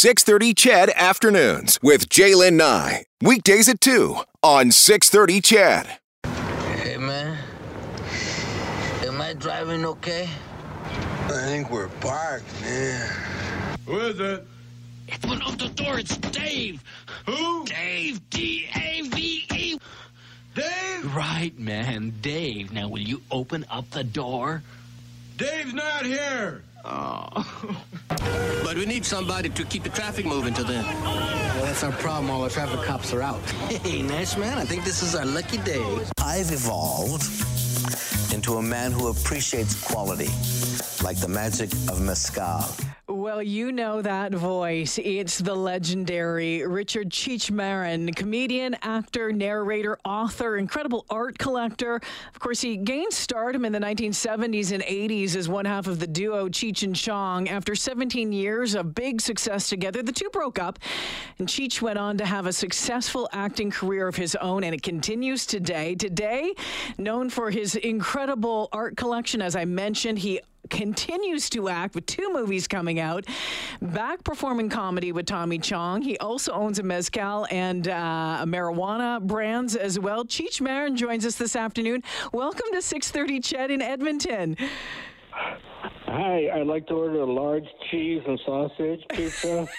630 CHED Afternoons with Jaylen Nye. Weekdays at 2 on 630 CHED. Hey, man. Am I driving okay? I think we're parked, man. Who is it? Open up the door. It's Dave. Who? Dave. D A V E. Dave? Right, man. Dave. Now, will you open up the door? Dave's not here. Oh. But we need somebody to keep the traffic moving till then. Well, that's our problem. All the traffic cops are out. Hey, nice man. I think this is our lucky day. I've evolved into a man who appreciates quality, like the magic of mezcal. Well, you know that voice. It's the legendary Richard Cheech Marin, comedian, actor, narrator, author, incredible art collector. Of course, he gained stardom in the 1970s and 80s as one half of the duo Cheech and Chong. After 17 years of big success together, the two broke up, and Cheech went on to have a successful acting career of his own, and it continues today. Today, known for his incredible art collection, as I mentioned, he continues to act with two movies coming out. Back performing comedy with Tommy Chong. He also owns a mezcal and uh, marijuana brands as well. Cheech Marin joins us this afternoon. Welcome to 6:30 Ched in Edmonton. Hi, I'd like to order a large cheese and sausage pizza.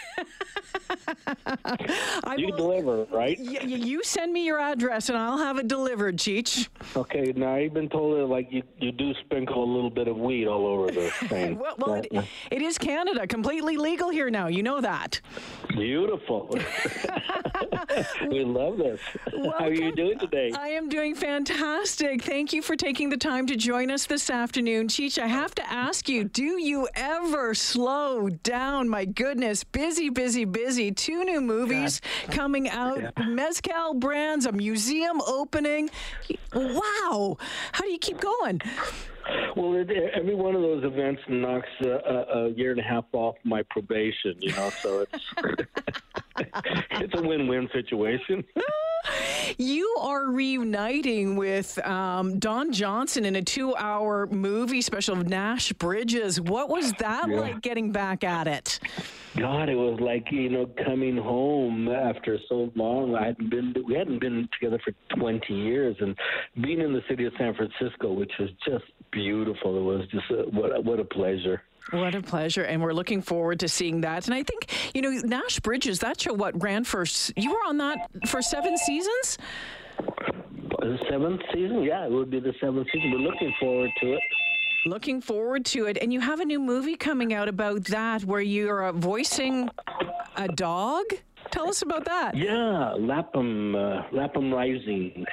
You will- deliver, right? Y- you send me your address and I'll have it delivered, Cheech. Okay, now I've been told that like you, you do sprinkle a little bit of weed all over the thing. Well, well it, it is Canada, completely legal here now. You know that. Beautiful. we love this. How are you doing today? I am doing fantastic. Thank you for taking the time to join us this afternoon. Cheech, I have to ask you, do you ever slow down? My goodness, busy, busy, busy. Two new movies coming out, Mezcal brands, a museum opening. Wow. How do you keep going? Well, it, every one of those events knocks a, a, a year and a half off my probation, you know, so it's it's a win-win situation. You are reuniting with um, Don Johnson in a two hour movie special of Nash Bridges. What was that Yeah. like getting back at it? God, it was like you know coming home after so long. I hadn't been we hadn't been together for 20 years, and being in the city of San Francisco, which was just beautiful. It was just a, what a, what a pleasure. What a pleasure. And we're looking forward to seeing that. And I think, you know, Nash Bridges, that show, what ran for, you were on that for seven seasons? The seventh season, yeah, it would be the seventh season. We're looking forward to it. Looking forward to it. And you have a new movie coming out about that where you're uh, voicing a dog. Tell us about that. Yeah, Lapham, uh, Lapham Rising.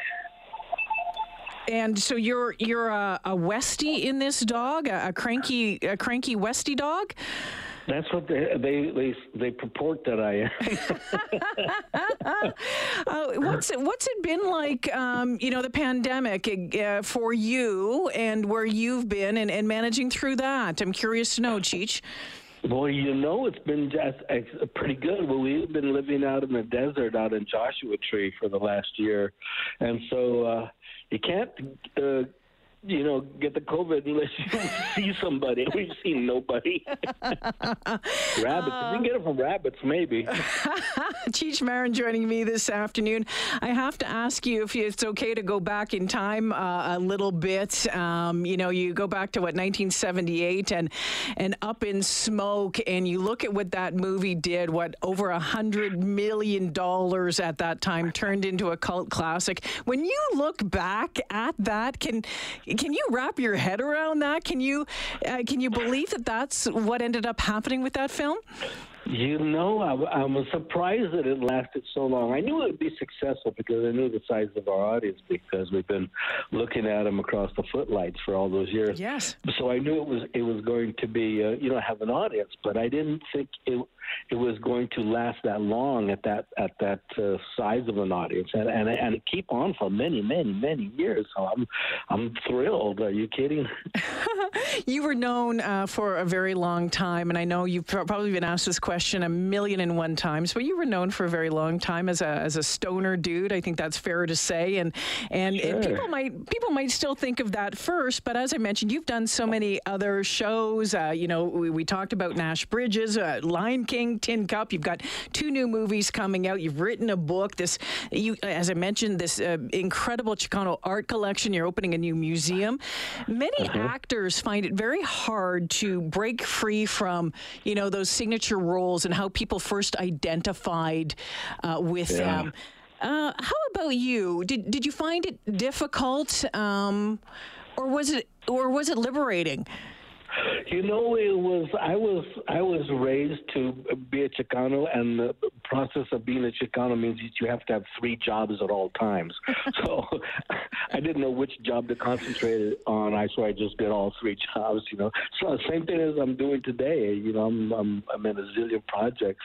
And so you're you're a, a Westie in this dog, a, a cranky a cranky Westie dog. That's what they they they, they purport that I am. Uh, what's it, what's it been like? Um, you know, the pandemic uh, for you and where you've been and, and managing through that. I'm curious to know, Cheech. Well, you know, it's been just it's pretty good. Well, we've been living out in the desert, out in Joshua Tree, for the last year, and so uh, you can't, uh, you know, get the COVID unless you see somebody. We've seen nobody. rabbits. We can get it from rabbits, maybe. Cheech Marin joining me this afternoon. I have to ask you if it's okay to go back in time uh, a little bit. Um, you know, you go back to what 1978 and and Up in Smoke, and you look at what that movie did. What over a hundred million dollars at that time turned into a cult classic. When you look back at that, can can you wrap your head around that? Can you uh, can you believe that that's what ended up happening with that film? You know, I, I was surprised that it lasted so long. I knew it would be successful because I knew the size of our audience because we've been looking at them across the footlights for all those years. Yes. So I knew it was it was going to be uh, you know have an audience, but I didn't think it it was going to last that long at that at that uh, size of an audience, and and and keep on for many many many years. So I'm I'm thrilled. Are you kidding? You were known uh, for a very long time, and I know you've probably been asked this question a million and one times, but you were known for a very long time as a as a stoner dude. I think that's fair to say, and and, and people might people might still think of that first, but as I mentioned, you've done so many other shows. Uh, you know, we, we talked about Nash Bridges, uh, Lion King. King, Tin Cup. You've got two new movies coming out. You've written a book. This, you, as I mentioned, this uh, incredible Chicano art collection. You're opening a new museum. Many actors find it very hard to break free from, you know, those signature roles and how people first identified uh, with Yeah. them. Uh, how about you? Did did you find it difficult, um, or was it or was it liberating? You know, it was. I was. I was raised to be a Chicano, and the process of being a Chicano means that you have to have three jobs at all times. so I didn't know which job to concentrate on. I so I just did all three jobs. You know, so same thing as I'm doing today. You know, I'm I'm, I'm in a zillion projects,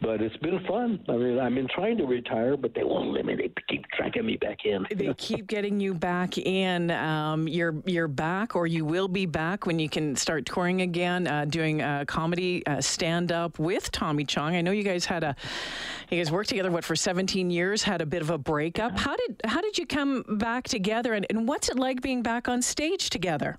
but it's been fun. I mean, I've been trying to retire, but they won't let me. They keep tracking me back in. They keep getting you back in. Um, you're you're back, or you will be back when you can start touring again, uh, doing uh, comedy, uh, stand up with Tommy Chong. I know you guys had a, you guys worked together what for 17 years, had a bit of a breakup. How did how did you come back together, and, and what's it like being back on stage together?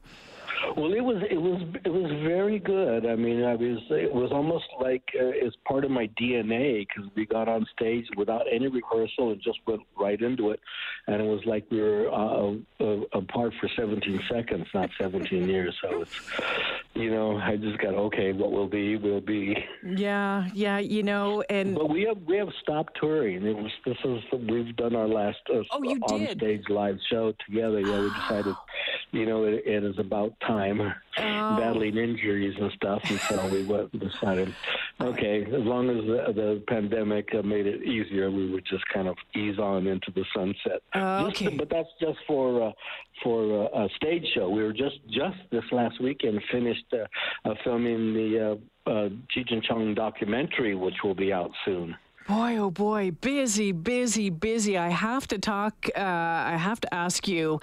Well, it was it was it was very good. I mean, I was it was almost like uh, it's part of my DNA because we got on stage without any rehearsal and just went right into it, and it was like we were uh, uh, apart for 17 seconds, not 17 years. So it's, you know, I just got okay. What will be will be. Yeah, yeah, you know, and But we have we have stopped touring. It was this is we've done our last uh, Oh, you on did? stage live show together. Yeah, we decided, you know, it, it is about time. Oh. Battling injuries and stuff, and so we went decided, okay, as long as the, the pandemic uh, made it easier, we would just kind of ease on into the sunset. Oh, okay. but that's just for uh, for uh, a stage show. We were just just this last weekend finished uh, uh, filming the uh, uh, Cheech and Chong documentary, which will be out soon. Boy, oh boy, busy, busy, busy. I have to talk, uh, I have to ask you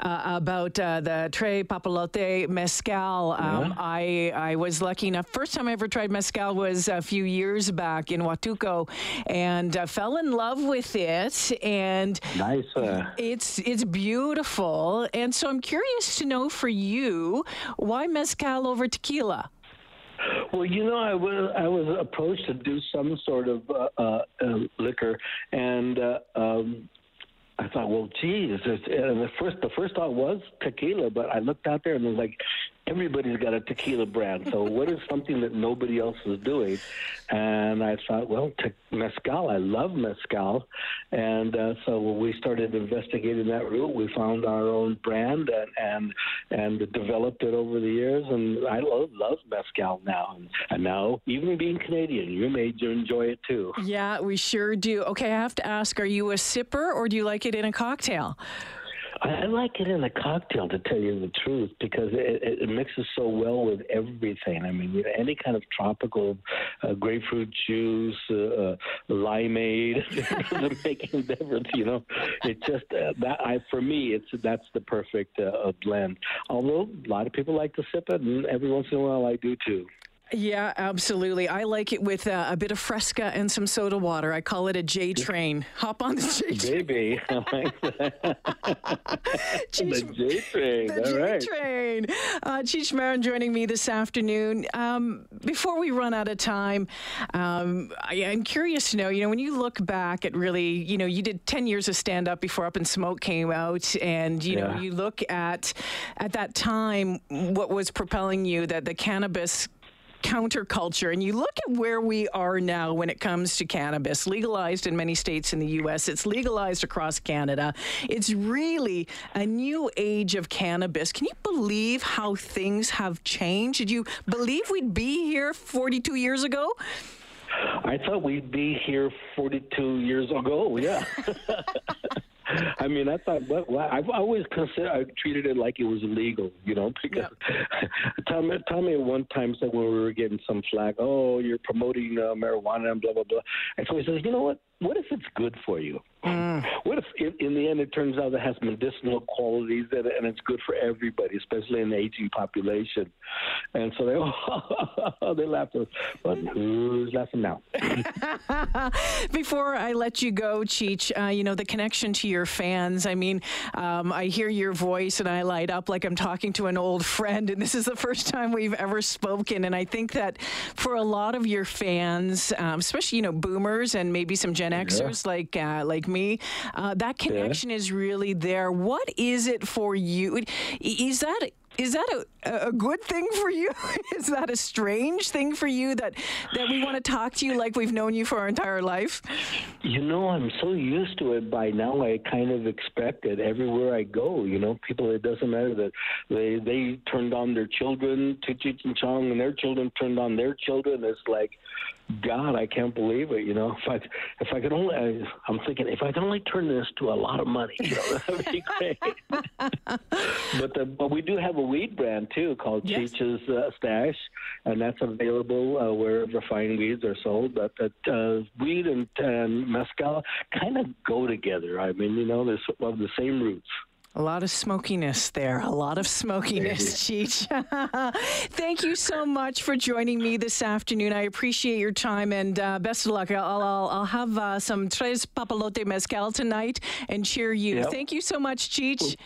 uh, about uh, the Tres Papalote Mezcal. Um, I, I was lucky enough, first time I ever tried Mezcal was a few years back in Huatulco and uh, fell in love with it. And Nice. Uh, it's it's beautiful. And so I'm curious to know for you, why Mezcal over tequila? Well, you know, I was I was approached to do some sort of uh, uh, uh, liquor, and uh, um, I thought, well, geez, and the first the first thought was tequila, but I looked out there and it was like everybody's got a tequila brand. So what is something that nobody else is doing? And I thought, well, te- mezcal. I love mezcal, and uh, so we started investigating that route, we found our own brand and and and developed it over the years. And I love love mezcal now, and, and now even being Canadian, you may enjoy it too. Yeah, we sure do. Okay, I have to ask, are you a sipper or do you like it in a cocktail? I, I like it in a cocktail, to tell you the truth, because it, it, mixes so well with everything. I mean, you know, any kind of tropical uh, grapefruit juice, uh, uh, limeade, doesn't make any difference. You know, it just uh, that I for me, it's that's the perfect uh, blend. Although a lot of people like to sip it, and every once in a while I do too. Yeah, absolutely. I like it with uh, a bit of Fresca and some soda water. I call it a J train. Hop on the J train. Baby, I like that. the J train. The All J right. train. Uh, Cheech Marin joining me this afternoon. Um, before we run out of time, um, I, I'm curious to know, you know, when you look back at really, you know, you did 10 years of stand up before Up in Smoke came out, and, you know, you look at, at that time, what was propelling you, that the cannabis counterculture and you look at where we are now when it comes to cannabis legalized in many states in the US it's legalized across Canada it's really a new age of cannabis can you believe how things have changed did you believe we'd be here 42 years ago I thought we'd be here 42 years ago. Yeah. I mean, I thought, what, what, I've always considered, I treated it like it was illegal, you know, because Tommy, Tommy at one time said when we were getting some flack, oh, you're promoting uh, marijuana and blah, blah, blah. And so he says, you know what? What if it's good for you? What if, in, in the end, it turns out it has medicinal qualities and, and it's good for everybody, especially in the aging population? And so they oh, they laugh. But who's laughing now? Before I let you go, Cheech, uh, you know, the connection to your fans. I mean, um, I hear your voice and I light up like I'm talking to an old friend, and this is the first time we've ever spoken. And I think that for a lot of your fans, um, especially, you know, boomers and maybe some Gen Xers like, uh, like me, uh, that connection is really there. What is it for you? Is that is that a, a good thing for you? is that a strange thing for you that that we want to talk to you like we've known you for our entire life? You know, I'm so used to it by now. I kind of expect it everywhere I go. You know, people. It doesn't matter that they they turned on their children to Cheech and Chong, and their children turned on their children. It's like, God, I can't believe it. You know, if I if I could only, I, I'm thinking if I could only turn this to a lot of money, you know, that'd be great. but the, but we do have a weed brand too called Yes. Cheech's uh, Stash, and that's available uh, wherever fine weeds are sold. But that uh, weed and, and mezcal kind of go together. I mean, you know, they're of the same roots. A lot of smokiness there. A lot of smokiness, Cheech. Thank you so much for joining me this afternoon. I appreciate your time and uh, best of luck. I'll, I'll, I'll have uh, some Tres Papalote Mezcal tonight and cheer you. Yep. Thank you so much, Cheech.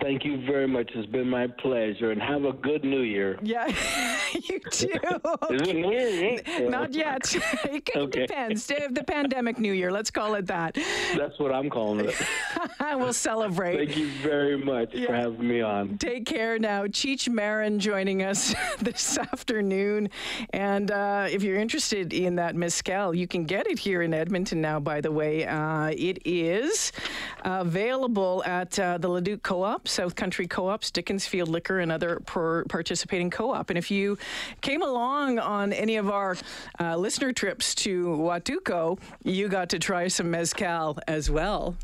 Thank you very much. It's been my pleasure, and have a good New Year. Yeah, you too. Is it New Year? Yeah. Not yet. it Okay. depends. The pandemic New Year. Let's call it that. That's what I'm calling it. we'll celebrate. Thank you very much for having me on. Take care now. Cheech Marin joining us this afternoon. And uh, if you're interested in that mezcal, you can get it here in Edmonton now, by the way. Uh, it is available at uh, the Leduc Co op, South Country Co ops, Dickinsfield Liquor, and other participating co op. And if you came along on any of our uh, listener trips to Huatulco, you got to try some mezcal as well.